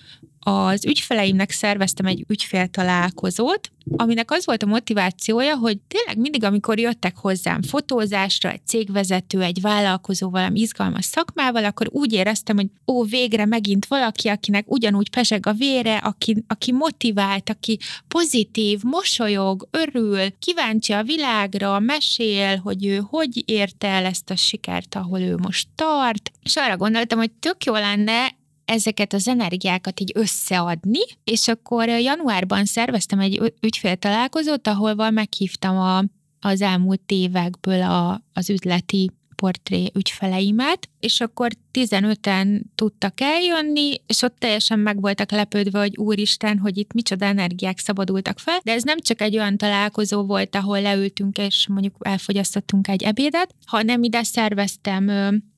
az ügyfeleimnek szerveztem egy ügyféltalálkozót, aminek az volt a motivációja, hogy tényleg mindig, amikor jöttek hozzám fotózásra, egy cégvezető, egy vállalkozó valami izgalmas szakmával, akkor úgy éreztem, hogy ó, végre megint valaki, akinek ugyanúgy peseg a vére, aki, aki motivált, aki pozitív, mosolyog, örül, kíváncsi a világra, mesél, hogy ő hogy érte el ezt a sikert, ahol ő most tart. És arra gondoltam, hogy tök jó lenne ezeket az energiákat így összeadni, és akkor januárban szerveztem egy ügyféltalálkozót, ahol meghívtam a, az elmúlt évekből a, az üzleti portré ügyfeleimet, és akkor 15-en tudtak eljönni, és ott teljesen meg voltak lepődve, hogy úristen, hogy itt micsoda energiák szabadultak fel, de ez nem csak egy olyan találkozó volt, ahol leültünk és mondjuk elfogyasztottunk egy ebédet, hanem ide szerveztem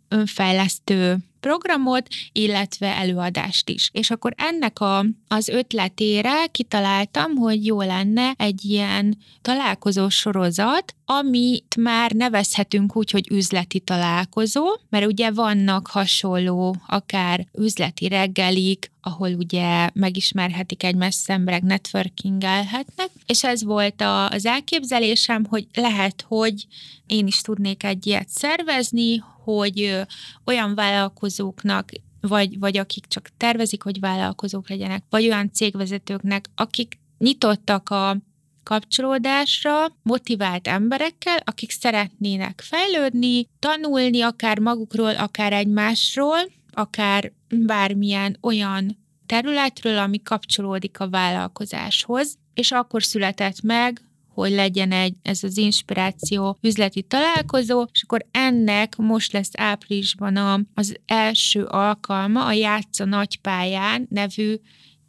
önfejlesztő programot, illetve előadást is. És akkor ennek a, az ötletére kitaláltam, hogy jó lenne egy ilyen találkozó sorozat, amit már nevezhetünk úgy, hogy üzleti találkozó, mert ugye vannak hasonló, akár üzleti reggelik, ahol ugye megismerhetik egymást emberek, networkingelhetnek, és ez volt a, az elképzelésem, hogy lehet, hogy én is tudnék egy ilyet szervezni, hogy olyan vállalkozóknak vagy, vagy akik csak tervezik, hogy vállalkozók legyenek, vagy olyan cégvezetőknek, akik nyitottak a kapcsolódásra, motivált emberekkel, akik szeretnének fejlődni, tanulni akár magukról, akár egymásról, akár bármilyen olyan területről, ami kapcsolódik a vállalkozáshoz, és akkor született meg hogy legyen egy, ez az inspiráció üzleti találkozó, és akkor ennek most lesz áprilisban a, az első alkalma a Játsza Nagypályán nevű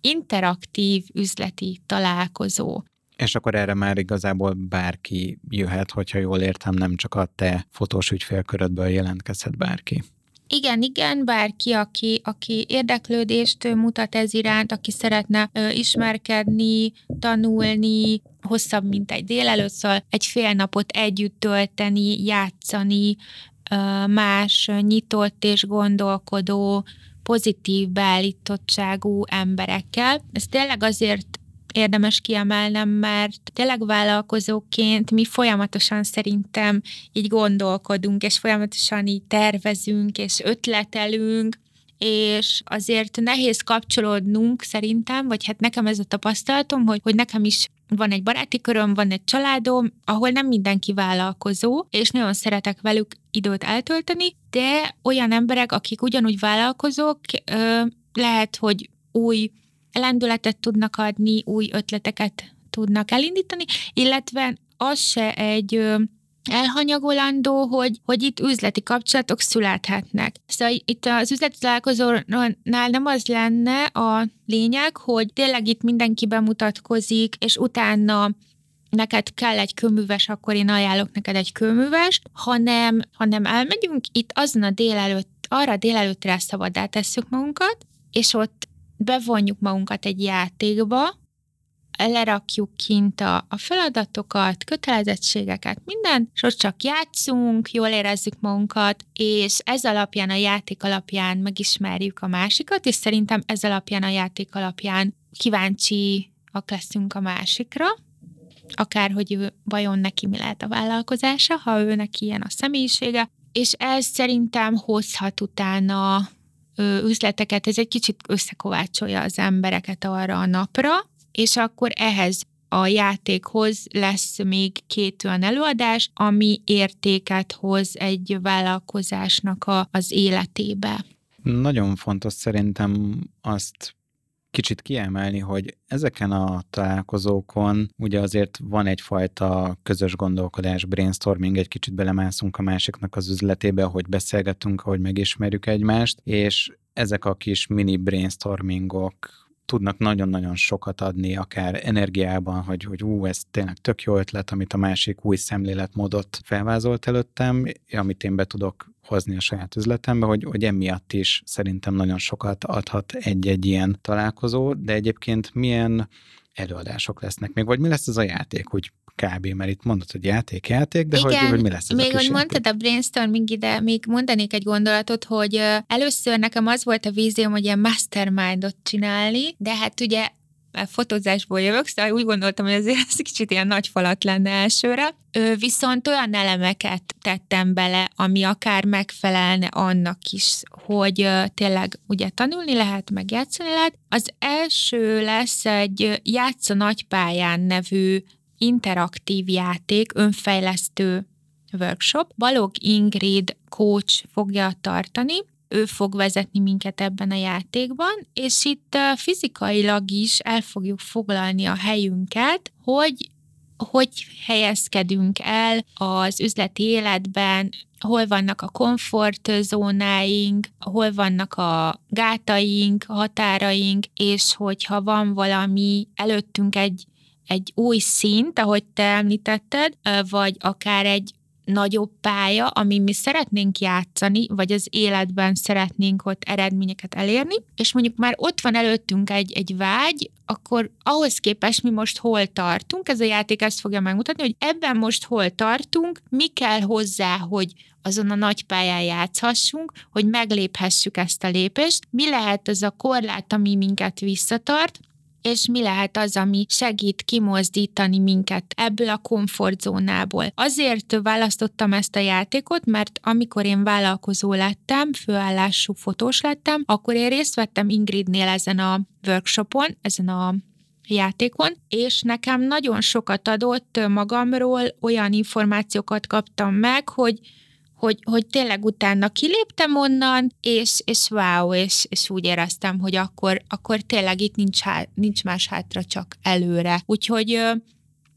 interaktív üzleti találkozó. És akkor erre már igazából bárki jöhet, hogyha jól értem, nem csak a te fotós ügyfélkörödből jelentkezhet bárki. Igen, igen, bárki, aki, aki érdeklődést mutat ez iránt, aki szeretne ö, ismerkedni, tanulni, hosszabb, mint egy délelőtt, szóval egy fél napot együtt tölteni, játszani, ö, más nyitott és gondolkodó, pozitív beállítottságú emberekkel. Ez tényleg azért érdemes kiemelnem, mert tényleg vállalkozóként mi folyamatosan szerintem így gondolkodunk, és folyamatosan így tervezünk, és ötletelünk, és azért nehéz kapcsolódnunk szerintem, vagy hát nekem ez a tapasztalatom, hogy, hogy nekem is van egy baráti köröm, van egy családom, ahol nem mindenki vállalkozó, és nagyon szeretek velük időt eltölteni, de olyan emberek, akik ugyanúgy vállalkozók, lehet, hogy új lendületet tudnak adni, új ötleteket tudnak elindítani, illetve az se egy elhanyagolandó, hogy, hogy itt üzleti kapcsolatok születhetnek. Szóval itt az üzleti találkozónál nem az lenne a lényeg, hogy tényleg itt mindenki bemutatkozik, és utána neked kell egy kőműves, akkor én ajánlok neked egy kőművest, hanem, hanem elmegyünk itt azon a délelőtt, arra délelőttre szabadá tesszük magunkat, és ott bevonjuk magunkat egy játékba, lerakjuk kint a, a feladatokat, kötelezettségeket, minden, és ott csak játszunk, jól érezzük magunkat, és ez alapján, a játék alapján megismerjük a másikat, és szerintem ez alapján, a játék alapján kíváncsiak leszünk a másikra, akár hogy ő vajon neki mi lehet a vállalkozása, ha ő neki ilyen a személyisége, és ez szerintem hozhat utána üzleteket, ez egy kicsit összekovácsolja az embereket arra a napra, és akkor ehhez a játékhoz lesz még két olyan előadás, ami értéket hoz egy vállalkozásnak a, az életébe. Nagyon fontos szerintem azt kicsit kiemelni, hogy ezeken a találkozókon ugye azért van egyfajta közös gondolkodás, brainstorming, egy kicsit belemászunk a másiknak az üzletébe, ahogy beszélgetünk, ahogy megismerjük egymást, és ezek a kis mini brainstormingok tudnak nagyon-nagyon sokat adni, akár energiában, hogy, hogy ú, ez tényleg tök jó ötlet, amit a másik új szemléletmódot felvázolt előttem, amit én be tudok hozni a saját üzletembe, hogy, hogy emiatt is szerintem nagyon sokat adhat egy-egy ilyen találkozó, de egyébként milyen előadások lesznek még, vagy mi lesz ez a játék, hogy kb. mert itt mondod, hogy játék, játék, de Igen, hogy, hogy mi lesz ez még a hogy mondtad a brainstorming ide, még mondanék egy gondolatot, hogy először nekem az volt a vízióm, hogy ilyen mastermindot csinálni, de hát ugye fotózásból jövök, szóval úgy gondoltam, hogy azért ez kicsit ilyen nagy falat lenne elsőre. Ő viszont olyan elemeket tettem bele, ami akár megfelelne annak is, hogy tényleg ugye tanulni lehet, meg játszani lehet. Az első lesz egy Játsza nagypályán nevű interaktív játék, önfejlesztő workshop. Balog Ingrid coach fogja tartani, ő fog vezetni minket ebben a játékban, és itt fizikailag is el fogjuk foglalni a helyünket, hogy hogy helyezkedünk el az üzleti életben, hol vannak a komfortzónáink, hol vannak a gátaink, határaink, és hogyha van valami előttünk egy egy új szint, ahogy te említetted, vagy akár egy nagyobb pálya, ami mi szeretnénk játszani, vagy az életben szeretnénk ott eredményeket elérni, és mondjuk már ott van előttünk egy, egy vágy, akkor ahhoz képest mi most hol tartunk, ez a játék ezt fogja megmutatni, hogy ebben most hol tartunk, mi kell hozzá, hogy azon a nagy pályán játszhassunk, hogy megléphessük ezt a lépést, mi lehet az a korlát, ami minket visszatart, és mi lehet az, ami segít kimozdítani minket ebből a komfortzónából. Azért választottam ezt a játékot, mert amikor én vállalkozó lettem, főállású fotós lettem, akkor én részt vettem Ingridnél ezen a workshopon, ezen a játékon, és nekem nagyon sokat adott magamról, olyan információkat kaptam meg, hogy hogy, hogy tényleg utána kiléptem onnan, és, és wow, és, és úgy éreztem, hogy akkor, akkor tényleg itt nincs, há, nincs más hátra, csak előre. Úgyhogy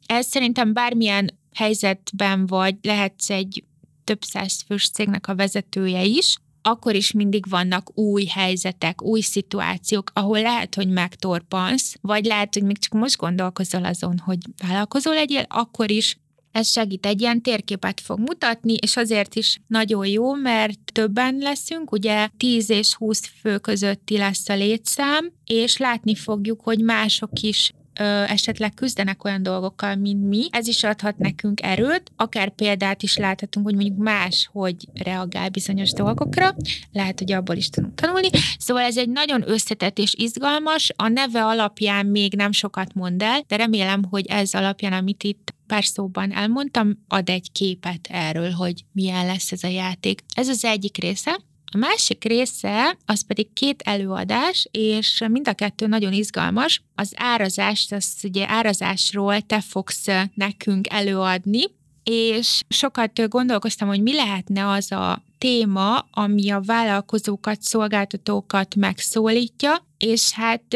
ez szerintem bármilyen helyzetben vagy, lehetsz egy több száz fős cégnek a vezetője is, akkor is mindig vannak új helyzetek, új szituációk, ahol lehet, hogy megtorpansz, vagy lehet, hogy még csak most gondolkozol azon, hogy vállalkozó legyél, akkor is ez segít, egy ilyen térképet fog mutatni, és azért is nagyon jó, mert többen leszünk, ugye 10 és 20 fő közötti lesz a létszám, és látni fogjuk, hogy mások is ö, esetleg küzdenek olyan dolgokkal, mint mi. Ez is adhat nekünk erőt, akár példát is láthatunk, hogy mondjuk más, hogy reagál bizonyos dolgokra, lehet, hogy abból is tudunk tanulni. Szóval ez egy nagyon összetett és izgalmas, a neve alapján még nem sokat mond el, de remélem, hogy ez alapján, amit itt pár szóban elmondtam, ad egy képet erről, hogy milyen lesz ez a játék. Ez az egyik része. A másik része, az pedig két előadás, és mind a kettő nagyon izgalmas. Az árazást, az ugye árazásról te fogsz nekünk előadni, és sokat gondolkoztam, hogy mi lehetne az a téma, ami a vállalkozókat, szolgáltatókat megszólítja, és hát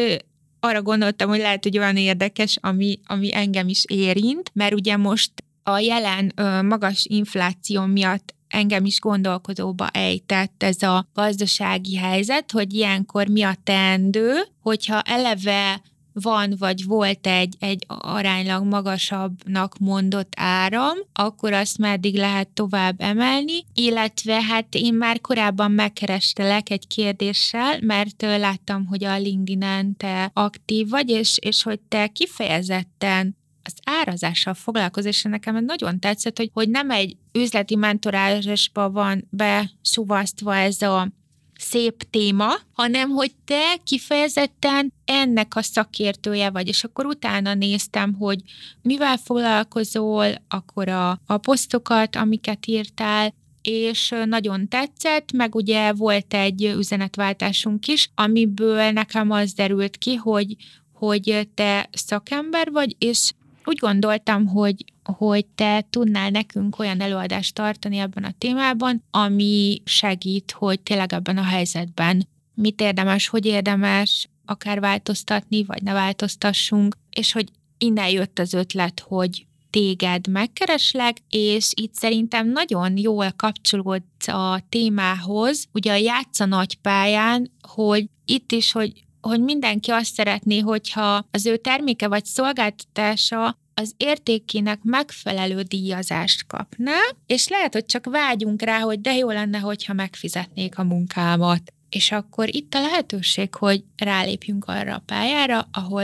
arra gondoltam, hogy lehet, hogy olyan érdekes, ami, ami engem is érint, mert ugye most a jelen magas infláció miatt engem is gondolkodóba ejtett ez a gazdasági helyzet, hogy ilyenkor mi a teendő, hogyha eleve van vagy volt egy, egy aránylag magasabbnak mondott áram, akkor azt meddig lehet tovább emelni, illetve hát én már korábban megkerestelek egy kérdéssel, mert láttam, hogy a LinkedIn-en te aktív vagy, és, és hogy te kifejezetten az árazással foglalkozol, és nekem nagyon tetszett, hogy, hogy nem egy üzleti mentorálásba van besuvasztva ez a szép téma, hanem hogy te kifejezetten ennek a szakértője vagy, és akkor utána néztem, hogy mivel foglalkozol, akkor a, a posztokat, amiket írtál, és nagyon tetszett, meg ugye volt egy üzenetváltásunk is, amiből nekem az derült ki, hogy, hogy te szakember vagy, és úgy gondoltam, hogy, hogy te tudnál nekünk olyan előadást tartani ebben a témában, ami segít, hogy tényleg ebben a helyzetben mit érdemes, hogy érdemes akár változtatni, vagy ne változtassunk, és hogy innen jött az ötlet, hogy téged megkereslek, és itt szerintem nagyon jól kapcsolódsz a témához, ugye a játsza nagy pályán, hogy itt is, hogy hogy mindenki azt szeretné, hogyha az ő terméke vagy szolgáltatása az értékének megfelelő díjazást kapná, és lehet, hogy csak vágyunk rá, hogy de jó lenne, hogyha megfizetnék a munkámat. És akkor itt a lehetőség, hogy rálépjünk arra a pályára, ahol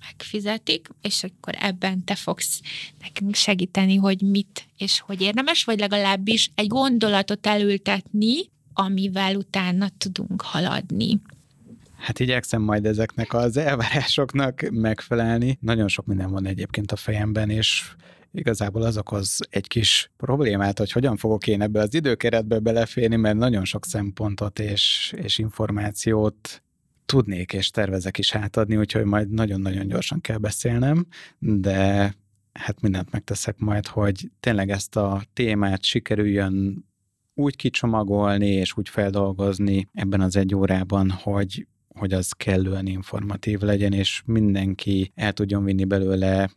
megfizetik, és akkor ebben te fogsz nekünk segíteni, hogy mit és hogy érdemes, vagy legalábbis egy gondolatot elültetni, amivel utána tudunk haladni. Hát igyekszem majd ezeknek az elvárásoknak megfelelni. Nagyon sok minden van egyébként a fejemben, és igazából az okoz egy kis problémát, hogy hogyan fogok én ebbe az időkeretbe beleférni, mert nagyon sok szempontot és, és információt tudnék és tervezek is átadni, úgyhogy majd nagyon-nagyon gyorsan kell beszélnem, de hát mindent megteszek majd, hogy tényleg ezt a témát sikerüljön úgy kicsomagolni és úgy feldolgozni ebben az egy órában, hogy hogy az kellően informatív legyen, és mindenki el tudjon vinni belőle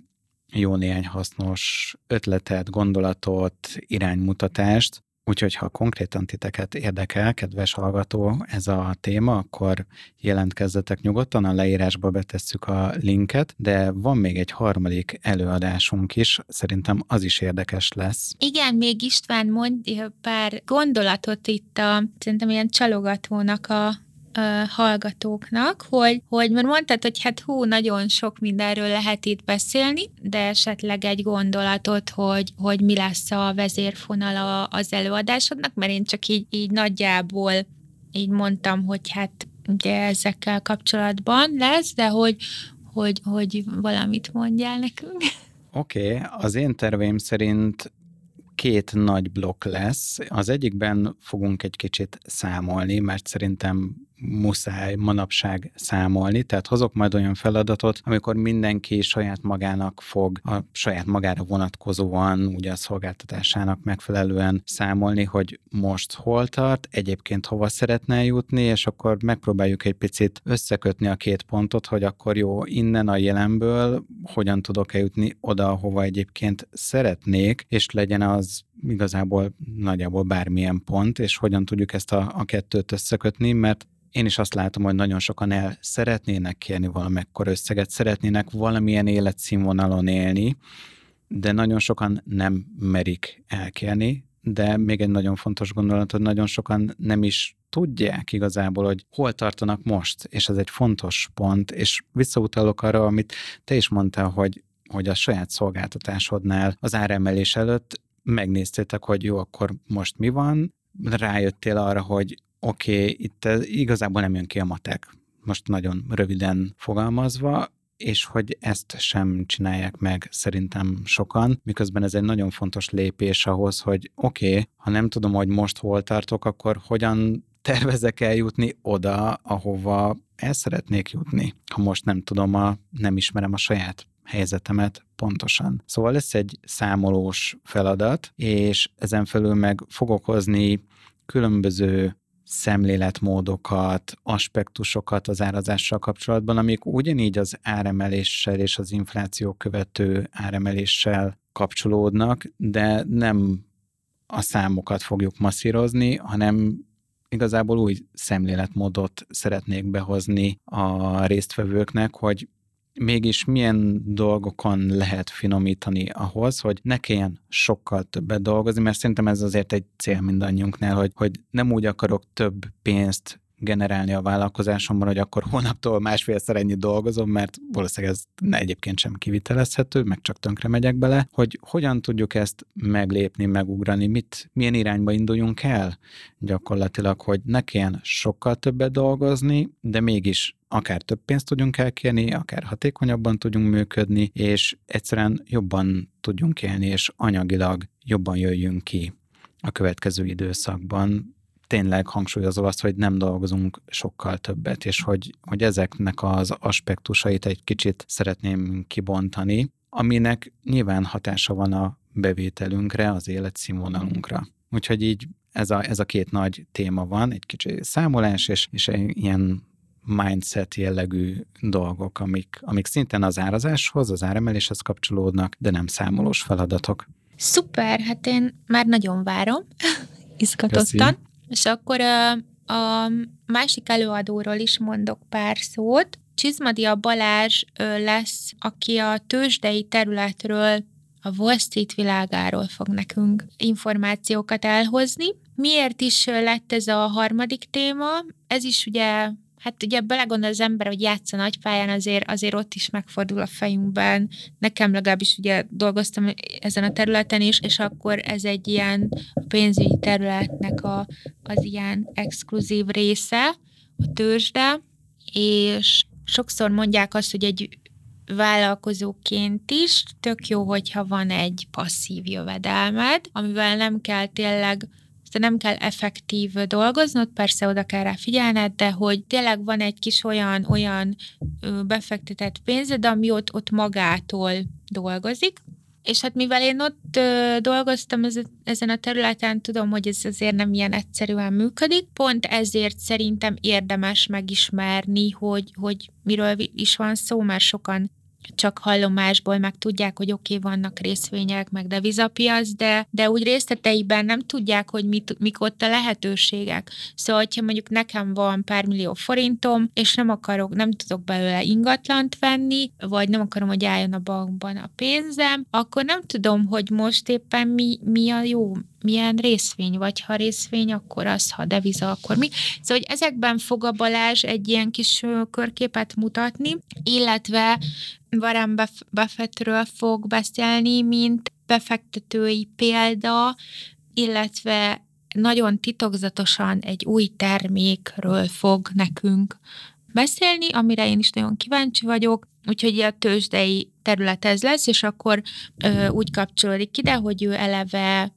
jó néhány hasznos ötletet, gondolatot, iránymutatást, Úgyhogy ha konkrétan titeket érdekel, kedves hallgató, ez a téma, akkor jelentkezzetek nyugodtan, a leírásba betesszük a linket, de van még egy harmadik előadásunk is, szerintem az is érdekes lesz. Igen, még István mondj pár gondolatot itt a, szerintem ilyen csalogatónak a hallgatóknak, hogy, hogy mert mondtad, hogy hát hú, nagyon sok mindenről lehet itt beszélni, de esetleg egy gondolatot, hogy, hogy mi lesz a vezérfonala az előadásodnak, mert én csak így, így nagyjából így mondtam, hogy hát ugye ezekkel kapcsolatban lesz, de hogy, hogy, hogy valamit mondjál nekünk. Oké, okay, az én terveim szerint két nagy blokk lesz. Az egyikben fogunk egy kicsit számolni, mert szerintem muszáj manapság számolni, tehát hozok majd olyan feladatot, amikor mindenki saját magának fog a saját magára vonatkozóan, ugye a szolgáltatásának megfelelően számolni, hogy most hol tart, egyébként hova szeretne jutni, és akkor megpróbáljuk egy picit összekötni a két pontot, hogy akkor jó, innen a jelenből hogyan tudok eljutni oda, hova egyébként szeretnék, és legyen az igazából nagyjából bármilyen pont, és hogyan tudjuk ezt a, a kettőt összekötni, mert én is azt látom, hogy nagyon sokan el szeretnének kérni valamekkor összeget, szeretnének valamilyen életszínvonalon élni, de nagyon sokan nem merik elkérni, de még egy nagyon fontos gondolat, hogy nagyon sokan nem is tudják igazából, hogy hol tartanak most, és ez egy fontos pont, és visszautalok arra, amit te is mondtál, hogy, hogy a saját szolgáltatásodnál az áremelés előtt megnéztétek, hogy jó, akkor most mi van, rájöttél arra, hogy oké, okay, itt ez igazából nem jön ki a matek, most nagyon röviden fogalmazva, és hogy ezt sem csinálják meg szerintem sokan, miközben ez egy nagyon fontos lépés ahhoz, hogy oké, okay, ha nem tudom, hogy most hol tartok, akkor hogyan tervezek eljutni oda, ahova el szeretnék jutni, ha most nem tudom, a, nem ismerem a saját helyzetemet pontosan. Szóval lesz egy számolós feladat, és ezen felül meg fogok hozni különböző szemléletmódokat, aspektusokat az árazással kapcsolatban, amik ugyanígy az áremeléssel és az infláció követő áremeléssel kapcsolódnak, de nem a számokat fogjuk masszírozni, hanem igazából új szemléletmódot szeretnék behozni a résztvevőknek, hogy mégis milyen dolgokon lehet finomítani ahhoz, hogy ne kelljen sokkal többet dolgozni, mert szerintem ez azért egy cél mindannyiunknál, hogy, hogy nem úgy akarok több pénzt generálni a vállalkozásomban, hogy akkor hónaptól másfélszer ennyi dolgozom, mert valószínűleg ez egyébként sem kivitelezhető, meg csak tönkre megyek bele, hogy hogyan tudjuk ezt meglépni, megugrani, mit, milyen irányba induljunk el? Gyakorlatilag, hogy ne kelljen sokkal többet dolgozni, de mégis akár több pénzt tudjunk elkérni, akár hatékonyabban tudjunk működni, és egyszerűen jobban tudjunk élni, és anyagilag jobban jöjjünk ki a következő időszakban, tényleg hangsúlyozó azt, hogy nem dolgozunk sokkal többet, és hogy, hogy ezeknek az aspektusait egy kicsit szeretném kibontani, aminek nyilván hatása van a bevételünkre, az életszínvonalunkra. Úgyhogy így ez a, ez a két nagy téma van, egy kicsi számolás, és, és ilyen mindset jellegű dolgok, amik, amik szintén az árazáshoz, az áremeléshez kapcsolódnak, de nem számolós feladatok. Szuper, hát én már nagyon várom, izgatottan. Köszi. És akkor a, másik előadóról is mondok pár szót. Csizmadia Balázs lesz, aki a tőzsdei területről a Wall Street világáról fog nekünk információkat elhozni. Miért is lett ez a harmadik téma? Ez is ugye Hát ugye belegondol az ember, hogy játsza nagypályán, azért, azért ott is megfordul a fejünkben. Nekem legalábbis ugye dolgoztam ezen a területen is, és akkor ez egy ilyen pénzügyi területnek a, az ilyen exkluzív része, a tőzsde, és sokszor mondják azt, hogy egy vállalkozóként is tök jó, hogyha van egy passzív jövedelmed, amivel nem kell tényleg Szóval nem kell effektív dolgoznod, persze oda kell rá figyelned, de hogy tényleg van egy kis olyan, olyan befektetett pénzed, ami ott, ott magától dolgozik, és hát mivel én ott ö, dolgoztam ez, ezen a területen, tudom, hogy ez azért nem ilyen egyszerűen működik. Pont ezért szerintem érdemes megismerni, hogy, hogy miről is van szó, mert sokan csak hallomásból meg tudják, hogy oké, okay, vannak részvények, meg devizapiac, de, de úgy részleteiben nem tudják, hogy mit, mik ott a lehetőségek. Szóval, hogyha mondjuk nekem van pár millió forintom, és nem akarok, nem tudok belőle ingatlant venni, vagy nem akarom, hogy álljon a bankban a pénzem, akkor nem tudom, hogy most éppen mi, mi a jó milyen részvény, vagy ha részvény, akkor az, ha deviza, akkor mi. Szóval, hogy ezekben fog a Balázs egy ilyen kis körképet mutatni, illetve Warren Buffettről fog beszélni, mint befektetői példa, illetve nagyon titokzatosan egy új termékről fog nekünk beszélni, amire én is nagyon kíváncsi vagyok, úgyhogy a tőzsdei terület ez lesz, és akkor ö, úgy kapcsolódik ide, hogy ő eleve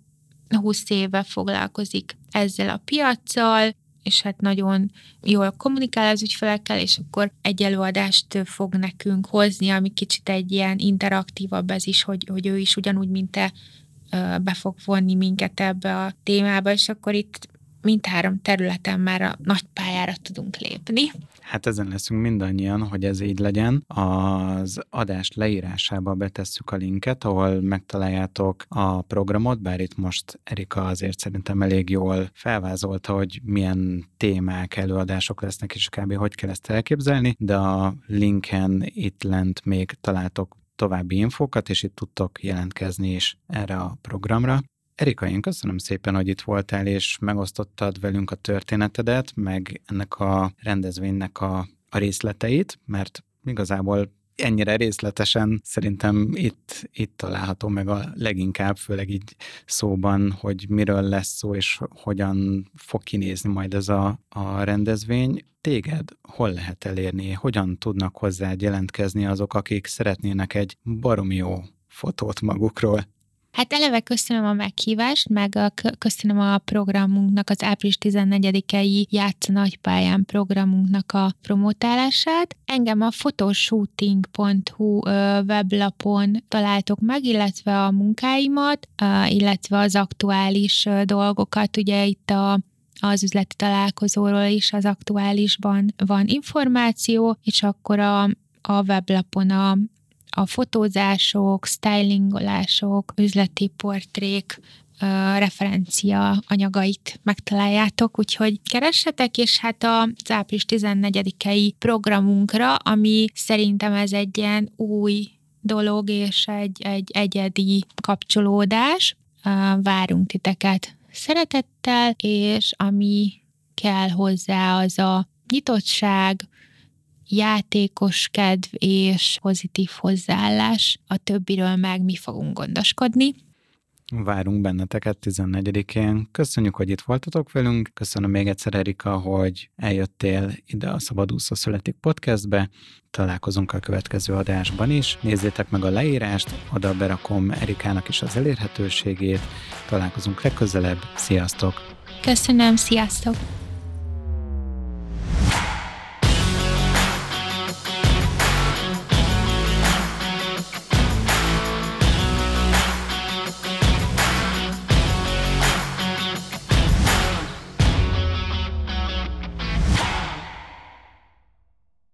20 éve foglalkozik ezzel a piaccal, és hát nagyon jól kommunikál az ügyfelekkel, és akkor egy előadást fog nekünk hozni, ami kicsit egy ilyen interaktívabb ez is, hogy, hogy ő is ugyanúgy, mint te be fog vonni minket ebbe a témába, és akkor itt mindhárom területen már a nagy pályára tudunk lépni. Hát ezen leszünk mindannyian, hogy ez így legyen. Az adás leírásába betesszük a linket, ahol megtaláljátok a programot, bár itt most Erika azért szerintem elég jól felvázolta, hogy milyen témák, előadások lesznek, és kb. hogy kell ezt elképzelni, de a linken itt lent még találtok további infókat, és itt tudtok jelentkezni is erre a programra. Erika, én köszönöm szépen, hogy itt voltál, és megosztottad velünk a történetedet, meg ennek a rendezvénynek a, a részleteit, mert igazából ennyire részletesen szerintem itt, itt található meg a leginkább, főleg így szóban, hogy miről lesz szó, és hogyan fog kinézni majd ez a, a rendezvény. Téged hol lehet elérni? Hogyan tudnak hozzá jelentkezni azok, akik szeretnének egy baromi jó fotót magukról? Hát eleve köszönöm a meghívást, meg a, köszönöm a programunknak, az április 14-i Játsza Nagypályán programunknak a promotálását. Engem a photoshooting.hu weblapon találtok meg, illetve a munkáimat, illetve az aktuális dolgokat. Ugye itt a az üzleti találkozóról is az aktuálisban van információ, és akkor a, a weblapon a, a fotózások, stylingolások, üzleti portrék, referencia anyagait megtaláljátok, úgyhogy keressetek, és hát az április 14-i programunkra, ami szerintem ez egy ilyen új dolog, és egy, egy egyedi kapcsolódás. Várunk titeket szeretettel, és ami kell hozzá, az a nyitottság, játékos kedv és pozitív hozzáállás. A többiről meg mi fogunk gondoskodni. Várunk benneteket 14-én. Köszönjük, hogy itt voltatok velünk. Köszönöm még egyszer, Erika, hogy eljöttél ide a Szabadúszó Születik podcastbe. Találkozunk a következő adásban is. Nézzétek meg a leírást, oda berakom Erikának is az elérhetőségét. Találkozunk legközelebb. Sziasztok! Köszönöm, sziasztok!